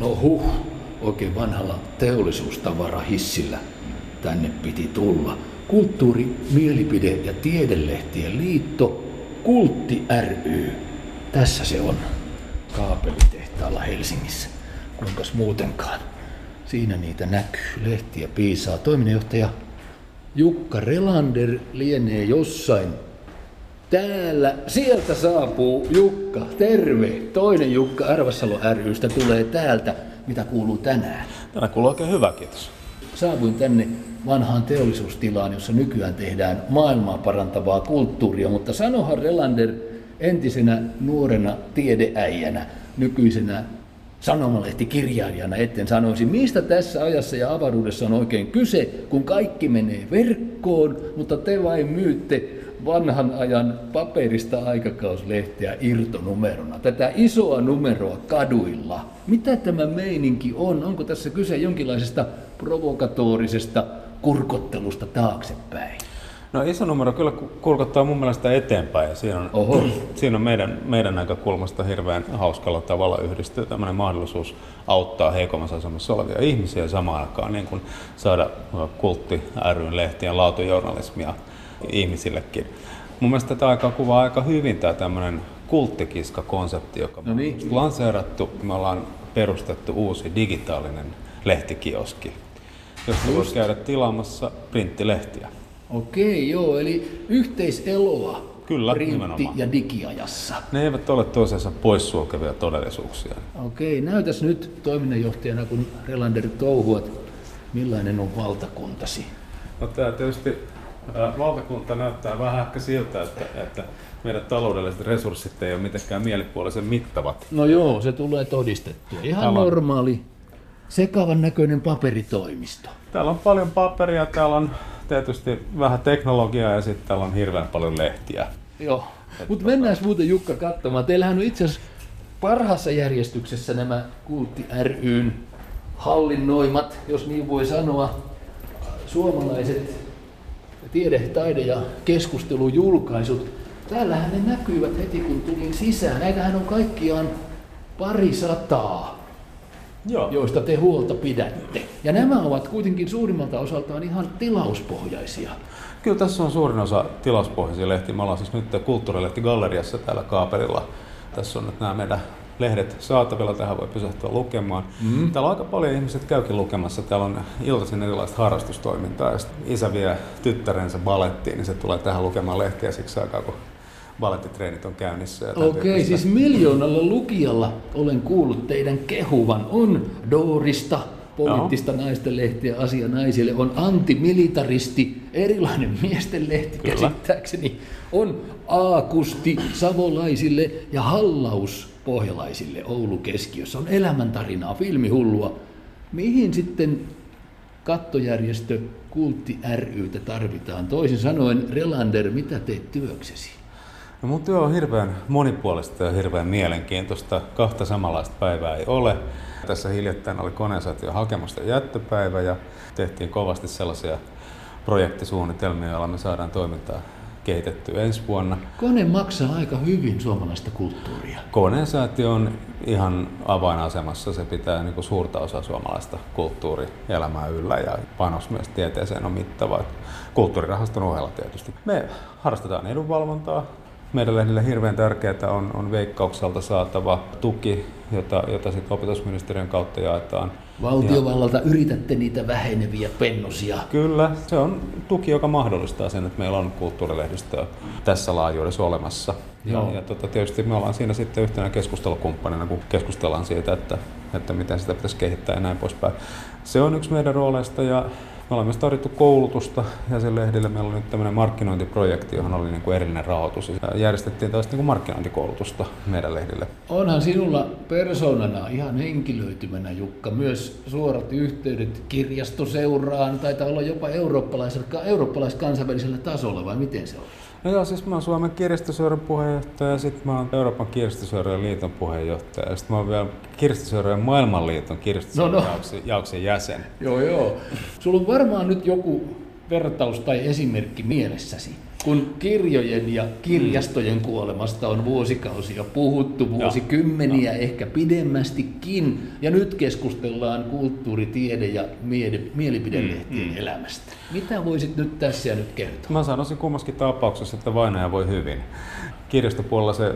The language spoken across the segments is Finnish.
No huh, oikein vanhalla teollisuustavarahissillä tänne piti tulla. Kulttuuri, mielipide ja tiedelehtien liitto, Kultti ry. Tässä se on. Kaapelitehtaalla Helsingissä. Kuinkas muutenkaan? Siinä niitä näkyy. Lehtiä piisaa. Toiminnanjohtaja Jukka Relander lienee jossain Täällä, sieltä saapuu Jukka, terve. Toinen Jukka Arvassalo rystä tulee täältä. Mitä kuuluu tänään? Tänään kuuluu oikein hyvä, kiitos. Saavuin tänne vanhaan teollisuustilaan, jossa nykyään tehdään maailmaa parantavaa kulttuuria, mutta sanohan Relander entisenä nuorena tiedeäijänä, nykyisenä sanomalehtikirjailijana etten sanoisi, mistä tässä ajassa ja avaruudessa on oikein kyse, kun kaikki menee verkkoon, mutta te vain myytte vanhan ajan paperista aikakauslehteä irtonumerona, tätä isoa numeroa kaduilla. Mitä tämä meininki on? Onko tässä kyse jonkinlaisesta provokatorisesta kurkottelusta taaksepäin? No iso numero kyllä kurkottaa mun mielestä eteenpäin ja siinä on, Oho. siinä on meidän, meidän näkökulmasta hirveän hauskalla tavalla yhdistyy tämmöinen mahdollisuus auttaa heikommassa asemassa olevia ihmisiä samaan aikaan niin kuin saada kultti ryn lehtien laatujournalismia ihmisillekin. Mun mielestä tätä aikaa kuvaa aika hyvin tämä tämmöinen kulttikiska-konsepti, joka no niin. on lanseerattu. Me ollaan perustettu uusi digitaalinen lehtikioski, josta voisi käydä tilaamassa printtilehtiä. Okei, joo, eli yhteiseloa Kyllä, printti- nimenomaan. ja digiajassa. Ne eivät ole toisensa poissulkevia todellisuuksia. Okei, näytäs nyt toiminnanjohtajana, kun Relander touhuat, millainen on valtakuntasi? No tämä tietysti valtakunta näyttää vähän ehkä siltä, että, että meidän taloudelliset resurssit ei ole mitenkään mielipuolisen mittavat. No joo, se tulee todistettua. Ihan täällä on... normaali, sekavan näköinen paperitoimisto. Täällä on paljon paperia, täällä on tietysti vähän teknologiaa ja sitten täällä on hirveän paljon lehtiä. Joo, mutta mennään muuten Jukka katsomaan. Teillähän on itse asiassa parhaassa järjestyksessä nämä Kultti ryn hallinnoimat, jos niin voi sanoa, suomalaiset tiede, taide ja keskustelujulkaisut. Täällähän ne näkyvät heti kun tulin sisään. Näitähän on kaikkiaan pari sataa, Joo. joista te huolta pidätte. Ja nämä ovat kuitenkin suurimmalta osaltaan ihan tilauspohjaisia. Kyllä tässä on suurin osa tilauspohjaisia lehtiä. Me ollaan siis nyt Kulttuurilehti Galleriassa täällä Kaapelilla. Tässä on nyt nämä meidän lehdet saatavilla, tähän voi pysähtyä lukemaan. Mm. Täällä aika paljon ihmiset käykin lukemassa. Täällä on iltaisin erilaista harrastustoimintaa. Ja isä vie tyttärensä balettiin, niin se tulee tähän lukemaan lehtiä siksi aikaa, kun balettitreenit on käynnissä. Okei, okay, siis miljoonalla lukijalla olen kuullut teidän kehuvan. On Doorista, poliittista no. naisten lehtiä asia naisille, on antimilitaristi, erilainen miesten lehti Kyllä. käsittääkseni, on aakusti savolaisille ja hallaus pohjalaisille Oulu keskiössä. On elämäntarinaa, filmihullua. Mihin sitten kattojärjestö Kultti rytä tarvitaan? Toisin sanoen, Relander, mitä teet työksesi? No mun työ on hirveän monipuolista ja hirveän mielenkiintoista. Kahta samanlaista päivää ei ole. Tässä hiljattain oli koneensäätiön hakemusta jättöpäivä ja tehtiin kovasti sellaisia projektisuunnitelmia, joilla me saadaan toimintaa kehitetty ensi vuonna. Kone maksaa aika hyvin suomalaista kulttuuria. Koneensäätiö on ihan avainasemassa. Se pitää niin kuin suurta osaa suomalaista kulttuurielämää yllä ja panos myös tieteeseen on mittava. Kulttuurirahaston ohella tietysti. Me harrastetaan edunvalvontaa, meidän lehdille hirveän tärkeää on, on veikkaukselta saatava tuki, jota, jota sitten opetusministeriön kautta jaetaan. Valtiovallalta ja, yritätte niitä väheneviä pennosia. Kyllä, se on tuki, joka mahdollistaa sen, että meillä on kulttuurilehdistöä tässä laajuudessa olemassa. Joo. Ja, ja tota, tietysti me ollaan siinä sitten yhtenä keskustelukumppanina, kun keskustellaan siitä, että, että miten sitä pitäisi kehittää ja näin poispäin. Se on yksi meidän rooleista ja me ollaan myös tarjottu koulutusta ja sen lehdille meillä on nyt tämmöinen markkinointiprojekti, johon oli niin kuin erillinen rahoitus. Ja järjestettiin tällaista niin kuin markkinointikoulutusta meidän lehdille. Onhan sinulla persoonana ihan henkilöitymänä Jukka myös suorat yhteydet kirjastoseuraan, taitaa olla jopa eurooppalaisella, eurooppalais-kansainvälisellä tasolla vai miten se on? No joo, siis mä oon Suomen kirjastoseuran puheenjohtaja ja sitten mä oon Euroopan kirjastoseuran liiton puheenjohtaja ja sitten mä oon vielä kirjastoseuran maailmanliiton kirjastoseuran no, no. jaoksen jäsen. Joo, joo. Sulla on varmaan nyt joku vertaus tai esimerkki mielessäsi. Kun kirjojen ja kirjastojen kuolemasta on vuosikausia puhuttu, vuosikymmeniä ja. ehkä pidemmästikin, ja nyt keskustellaan kulttuuri, tiede ja mielipidelehtien mm, mm. elämästä. Mitä voisit nyt tässä ja nyt kertoa? Mä sanoisin kummaskin tapauksessa, että vainaja voi hyvin kirjastopuolella se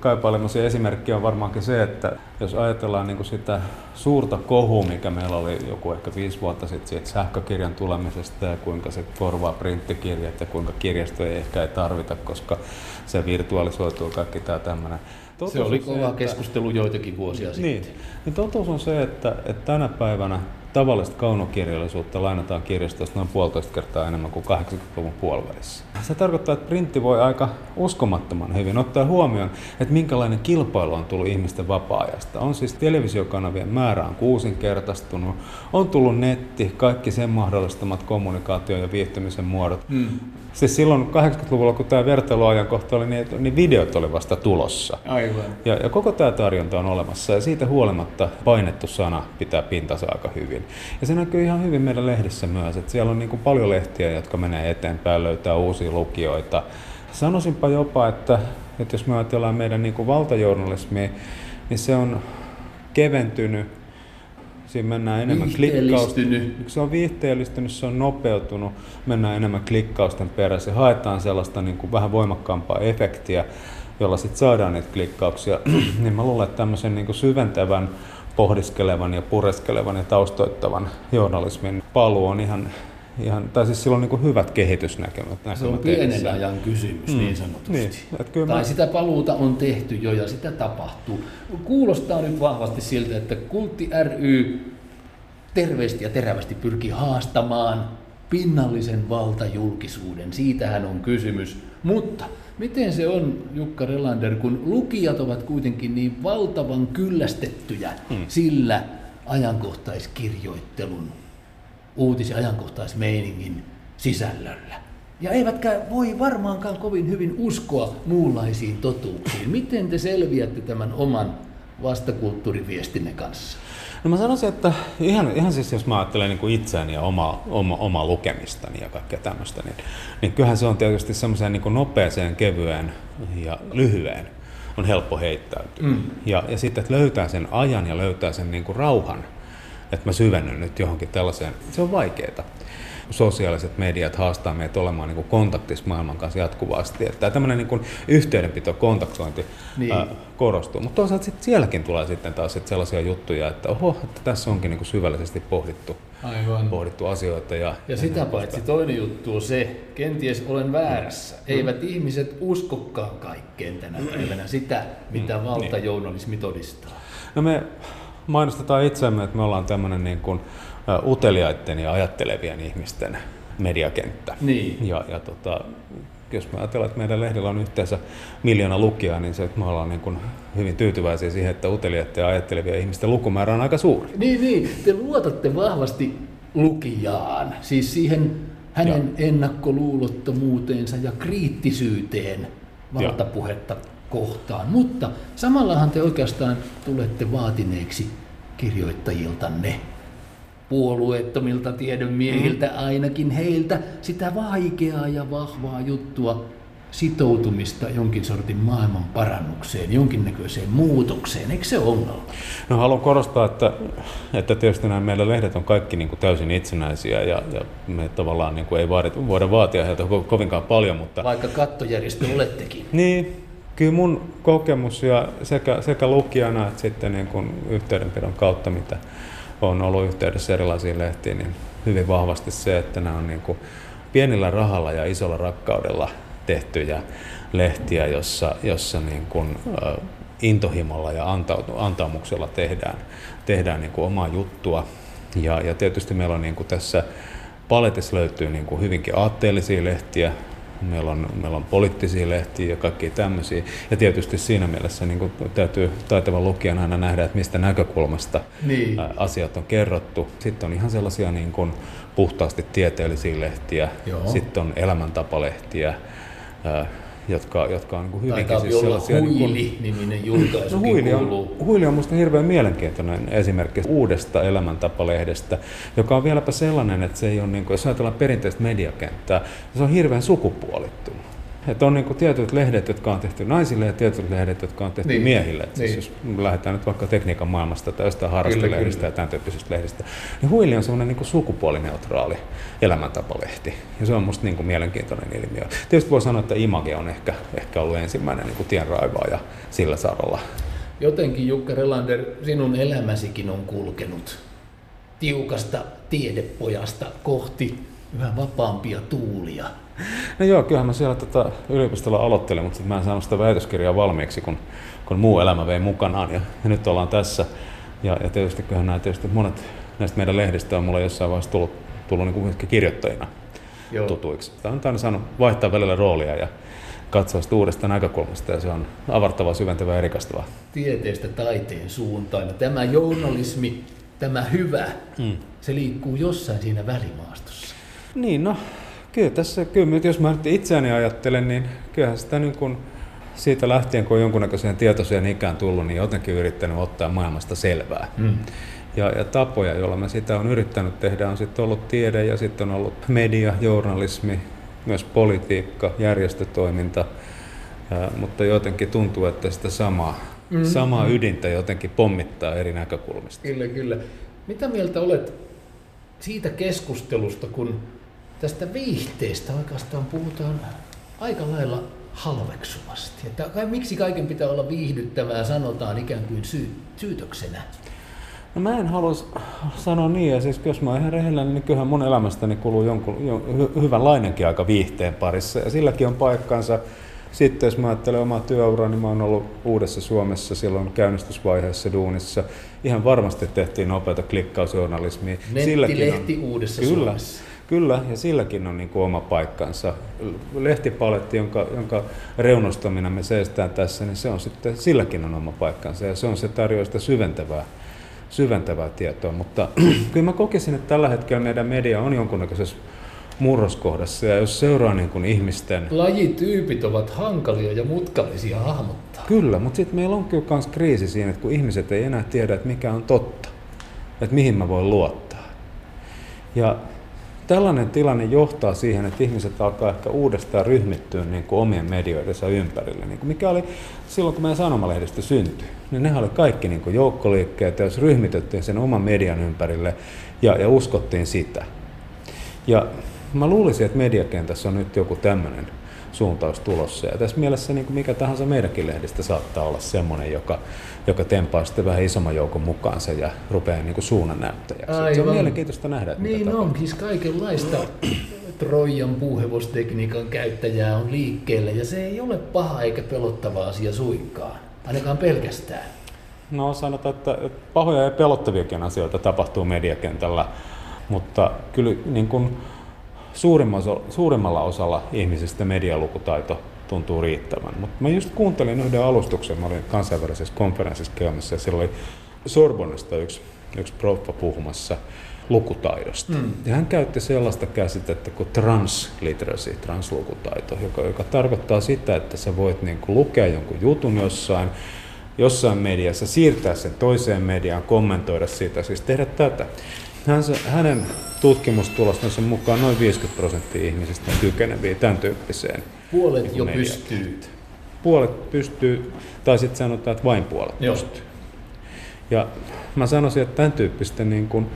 kaipailemasi esimerkki on varmaankin se, että jos ajatellaan niin kuin sitä suurta kohua, mikä meillä oli joku ehkä viisi vuotta sitten siitä sähkökirjan tulemisesta ja kuinka se korvaa printtikirjat ja kuinka kirjastoja ehkä ei tarvita, koska se virtuaalisoituu kaikki tämä tämmöinen. Totuus se oli kova että, keskustelu joitakin vuosia niin, sitten. Niin totuus on se, että, että tänä päivänä tavallista kaunokirjallisuutta lainataan kirjastosta noin puolitoista kertaa enemmän kuin 80-luvun puolivälissä. Se tarkoittaa, että printti voi aika uskomattoman hyvin ottaa huomioon, että minkälainen kilpailu on tullut ihmisten vapaa-ajasta. On siis televisiokanavien määrä on kuusinkertaistunut, on tullut netti, kaikki sen mahdollistamat kommunikaatio- ja viihtymisen muodot. Hmm. Siis silloin 80-luvulla, kun tämä vertailuajankohta oli, niin, niin videot oli vasta tulossa. Aivan. Ja, ja koko tämä tarjonta on olemassa ja siitä huolimatta painettu sana pitää pintansa aika hyvin. Ja se näkyy ihan hyvin meidän lehdissä myös, että siellä on niin kuin paljon lehtiä, jotka menee eteenpäin, löytää uusia lukijoita. Sanoisinpa jopa, että, että jos me ajatellaan meidän niin kuin valtajournalismia, niin se on keventynyt Siinä mennään enemmän klikkausten. Se on viihteellistynyt, se on nopeutunut, mennään enemmän klikkausten perässä. Haetaan sellaista niin kuin vähän voimakkaampaa efektiä, jolla sitten saadaan niitä klikkauksia. niin mä luulen, että tämmöisen niin kuin syventävän, pohdiskelevan ja pureskelevan ja taustoittavan journalismin paluu on ihan ihan, tai siis silloin niin hyvät kehitysnäkymät. Se on pienen ajan kysymys mm. niin sanotusti. Niin, kyllä tai mä... sitä paluuta on tehty jo ja sitä tapahtuu. Kuulostaa nyt vahvasti siltä, että Kultti ry terveesti ja terävästi pyrkii haastamaan pinnallisen valtajulkisuuden. Siitähän on kysymys. Mutta miten se on, Jukka Relander, kun lukijat ovat kuitenkin niin valtavan kyllästettyjä mm. sillä ajankohtaiskirjoittelun uutis- ja ajankohtaismeiningin sisällöllä. Ja eivätkä voi varmaankaan kovin hyvin uskoa muunlaisiin totuuksiin. Miten te selviätte tämän oman vastakulttuuriviestinne kanssa? No mä sanoisin, että ihan, ihan siis jos mä ajattelen niin kuin itseäni ja oma, oma, oma lukemistani ja kaikkea tämmöistä, niin, niin kyllähän se on tietysti semmoiseen niin nopeeseen, kevyeen ja lyhyen on helppo heittäytyä. Mm. Ja, ja sitten, että löytää sen ajan ja löytää sen niin kuin rauhan että mä syvennyn nyt johonkin tällaiseen. Se on vaikeaa. Sosiaaliset mediat haastaa meitä olemaan niin kuin kontaktissa maailman kanssa jatkuvasti. Että tämmöinen niin kuin yhteydenpito, kontaktointi niin. ää, korostuu. Mutta toisaalta sit sielläkin tulee sitten taas sit sellaisia juttuja, että oho, että tässä onkin niin kuin syvällisesti pohdittu, Aivan. pohdittu asioita. Ja, ja, ja sitä paitsi toinen juttu on se, kenties olen väärässä. Mm. Eivät mm. ihmiset uskokaan kaikkeen tänä päivänä sitä, mitä mm. valtajournalismi todistaa. No me mainostetaan itseämme, että me ollaan tämmöinen niin kuin uteliaiden ja ajattelevien ihmisten mediakenttä. Niin. Ja, ja tota, jos me ajatellaan, että meidän lehdellä on yhteensä miljoona lukijaa, niin se, että me ollaan niin kuin hyvin tyytyväisiä siihen, että uteliaiden ja ajattelevia ihmisten lukumäärä on aika suuri. Niin, niin. Te luotatte vahvasti lukijaan, siis siihen hänen ja. ennakkoluulottomuuteensa ja kriittisyyteen valtapuhetta ja kohtaan. Mutta samallahan te oikeastaan tulette vaatineeksi kirjoittajiltanne, puolueettomilta tiedonmiehiltä, mm. ainakin heiltä, sitä vaikeaa ja vahvaa juttua, sitoutumista jonkin sortin maailman parannukseen, jonkinnäköiseen muutokseen. Eikö se ongelma? No haluan korostaa, että, että tietysti nämä meidän lehdet on kaikki niin kuin täysin itsenäisiä ja, ja me tavallaan niin kuin ei vaadi, voida vaatia heiltä kovinkaan paljon. Mutta... Vaikka kattojärjestö olettekin. Niin, kyllä mun kokemus ja sekä, sekä lukijana että sitten niin kuin yhteydenpidon kautta, mitä on ollut yhteydessä erilaisiin lehtiin, niin hyvin vahvasti se, että nämä on niin kuin pienillä rahalla ja isolla rakkaudella tehtyjä lehtiä, jossa, jossa niin kuin, intohimolla ja antaumuksella tehdään, tehdään niin kuin omaa juttua. Ja, ja tietysti meillä on niin kuin tässä paletissa löytyy niin kuin hyvinkin aatteellisia lehtiä, meillä on, meillä on poliittisia lehtiä ja kaikki tämmöisiä. Ja tietysti siinä mielessä niin kuin täytyy taitavan lukijan aina nähdä, että mistä näkökulmasta niin. asiat on kerrottu. Sitten on ihan sellaisia niin kuin puhtaasti tieteellisiä lehtiä, Joo. sitten on elämäntapalehtiä, jotka, jotka on niin hyvinkin siis sellaisia... Huili-niminen niin julkaisu. no, Huili, on, Huili on minusta hirveän mielenkiintoinen esimerkki uudesta elämäntapalehdestä, joka on vieläpä sellainen, että se ei ole, niin kuin, jos ajatellaan perinteistä mediakenttää, se on hirveän sukupuolittunut. Että on niin tietyt lehdet, jotka on tehty naisille ja tietyt lehdet, jotka on tehty niin. miehille. Että siis niin. siis jos lähdetään nyt vaikka tekniikan maailmasta tai jostain harrastelehdistä ja tämän tyyppisistä lehdistä, niin Huili on semmoinen niin sukupuolineutraali elämäntapalehti. Ja se on musta niin kuin mielenkiintoinen ilmiö. Tietysti voi sanoa, että Image on ehkä, ehkä ollut ensimmäinen niin kuin tienraivaaja sillä saralla. Jotenkin Jukka Relander, sinun elämäsikin on kulkenut tiukasta tiedepojasta kohti yhä vapaampia tuulia. No joo, kyllähän mä siellä tota yliopistolla aloittelin, mutta mä en saanut sitä väitöskirjaa valmiiksi, kun, kun muu elämä vei mukanaan. Ja, ja nyt ollaan tässä. Ja, ja tietysti kyllähän nämä tietysti monet näistä meidän lehdistä on mulle jossain vaiheessa tullut, tullut niin kuin kirjoittajina joo. tutuiksi. Tämä on aina saanut vaihtaa välillä roolia ja katsoa sitä uudesta näkökulmasta ja se on avartava, syventävä ja rikastavaa. Tieteestä taiteen suuntaan. Tämä journalismi, tämä hyvä, hmm. se liikkuu jossain siinä välimaastossa. Niin, no Kyllä tässä, kyllä jos mä nyt itseäni ajattelen, niin kyllähän sitä niin kuin siitä lähtien, kun on jonkunnäköiseen tietoiseen ikään tullut, niin jotenkin yrittänyt ottaa maailmasta selvää. Mm. Ja, ja tapoja, joilla mä sitä on yrittänyt tehdä, on sitten ollut tiede ja sitten on ollut media, journalismi, myös politiikka, järjestötoiminta, ja, mutta jotenkin tuntuu, että sitä samaa, mm. samaa ydintä jotenkin pommittaa eri näkökulmista. Kyllä, kyllä. Mitä mieltä olet siitä keskustelusta, kun tästä viihteestä oikeastaan puhutaan aika lailla halveksuvasti. Että miksi kaiken pitää olla viihdyttävää, sanotaan ikään kuin syy, syytöksenä? No mä en halua sanoa niin, ja siis jos mä oon ihan rehellinen, niin kyllähän mun elämästäni kuluu jonkun, jon, hy, hyvänlainenkin aika viihteen parissa, ja silläkin on paikkansa. Sitten jos mä ajattelen omaa työuraa, niin mä oon ollut uudessa Suomessa silloin käynnistysvaiheessa duunissa. Ihan varmasti tehtiin nopeata klikkausjournalismia. Nettilehti uudessa kyllä, Suomessa. Kyllä, ja silläkin on niin kuin oma paikkansa. Lehtipaletti, jonka, jonka reunustamina me seistään tässä, niin se on sitten, silläkin on oma paikkansa, ja se on se tarjoaa sitä syventävää, syventävää tietoa. Mutta kyllä mä kokisin, että tällä hetkellä meidän media on jonkunnäköisessä murroskohdassa, ja jos seuraa niin kuin ihmisten... Lajityypit ovat hankalia ja mutkallisia hahmottaa. Kyllä, mutta sitten meillä on kyllä myös kriisi siinä, että kun ihmiset ei enää tiedä, että mikä on totta, että mihin mä voin luottaa. Ja tällainen tilanne johtaa siihen, että ihmiset alkaa ehkä uudestaan ryhmittyä niin kuin omien medioidensa ympärille. Niin kuin mikä oli silloin, kun meidän sanomalehdistö syntyi. Niin nehän oli kaikki niin kuin joukkoliikkeet, jos ryhmitettiin sen oman median ympärille ja, ja uskottiin sitä. Ja mä luulisin, että mediakentässä on nyt joku tämmöinen suuntaus tulossa. Ja tässä mielessä niin kuin mikä tahansa meidänkin lehdistä saattaa olla semmoinen, joka, joka tempaa sitten vähän isomman joukon mukaansa ja rupeaa niin kuin suunnan näyttäjäksi. Aivan. Se on mielenkiintoista nähdä, että Niin on, siis kaikenlaista Trojan puuhevostekniikan käyttäjää on liikkeellä ja se ei ole paha eikä pelottava asia suinkaan, ainakaan pelkästään. No sanotaan, että pahoja ja pelottaviakin asioita tapahtuu mediakentällä, mutta kyllä niin kuin, suurimmalla osalla ihmisistä medialukutaito tuntuu riittävän. Mutta mä just kuuntelin yhden alustuksen, mä olin kansainvälisessä konferenssissa käymässä ja siellä oli Sorbonnesta yksi, yksi proffa puhumassa lukutaidosta. Mm. Ja hän käytti sellaista käsitettä kuin transliteracy, translukutaito, joka, joka tarkoittaa sitä, että sä voit niin kuin lukea jonkun jutun jossain, jossain mediassa, siirtää sen toiseen mediaan, kommentoida siitä, siis tehdä tätä. Hän, hänen tutkimustulostensa mukaan noin 50 prosenttia ihmisistä kykeneviä tämän tyyppiseen. Puolet niin jo pystyy. Puolet pystyy, tai sitten sanotaan, että vain puolet Joo. pystyy. Ja mä sanoisin, että tämän tyyppistä niin kuin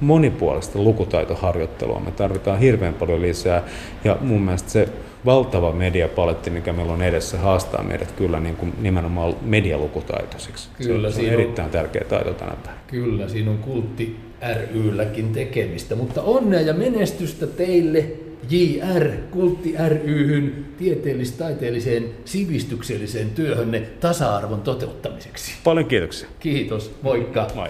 monipuolista lukutaitoharjoittelua me tarvitaan hirveän paljon lisää. Ja mun mielestä se valtava mediapaletti, mikä meillä on edessä, haastaa meidät kyllä niin kuin nimenomaan medialukutaitoisiksi. Kyllä, se on, erittäin on, tärkeä taito tänä päivänä. Kyllä, siinä on kultti rylläkin tekemistä, mutta onnea ja menestystä teille JR, Kultti ryhyn tieteellis-taiteelliseen sivistykselliseen työhönne tasa-arvon toteuttamiseksi. Paljon kiitoksia. Kiitos, moikka. Moi.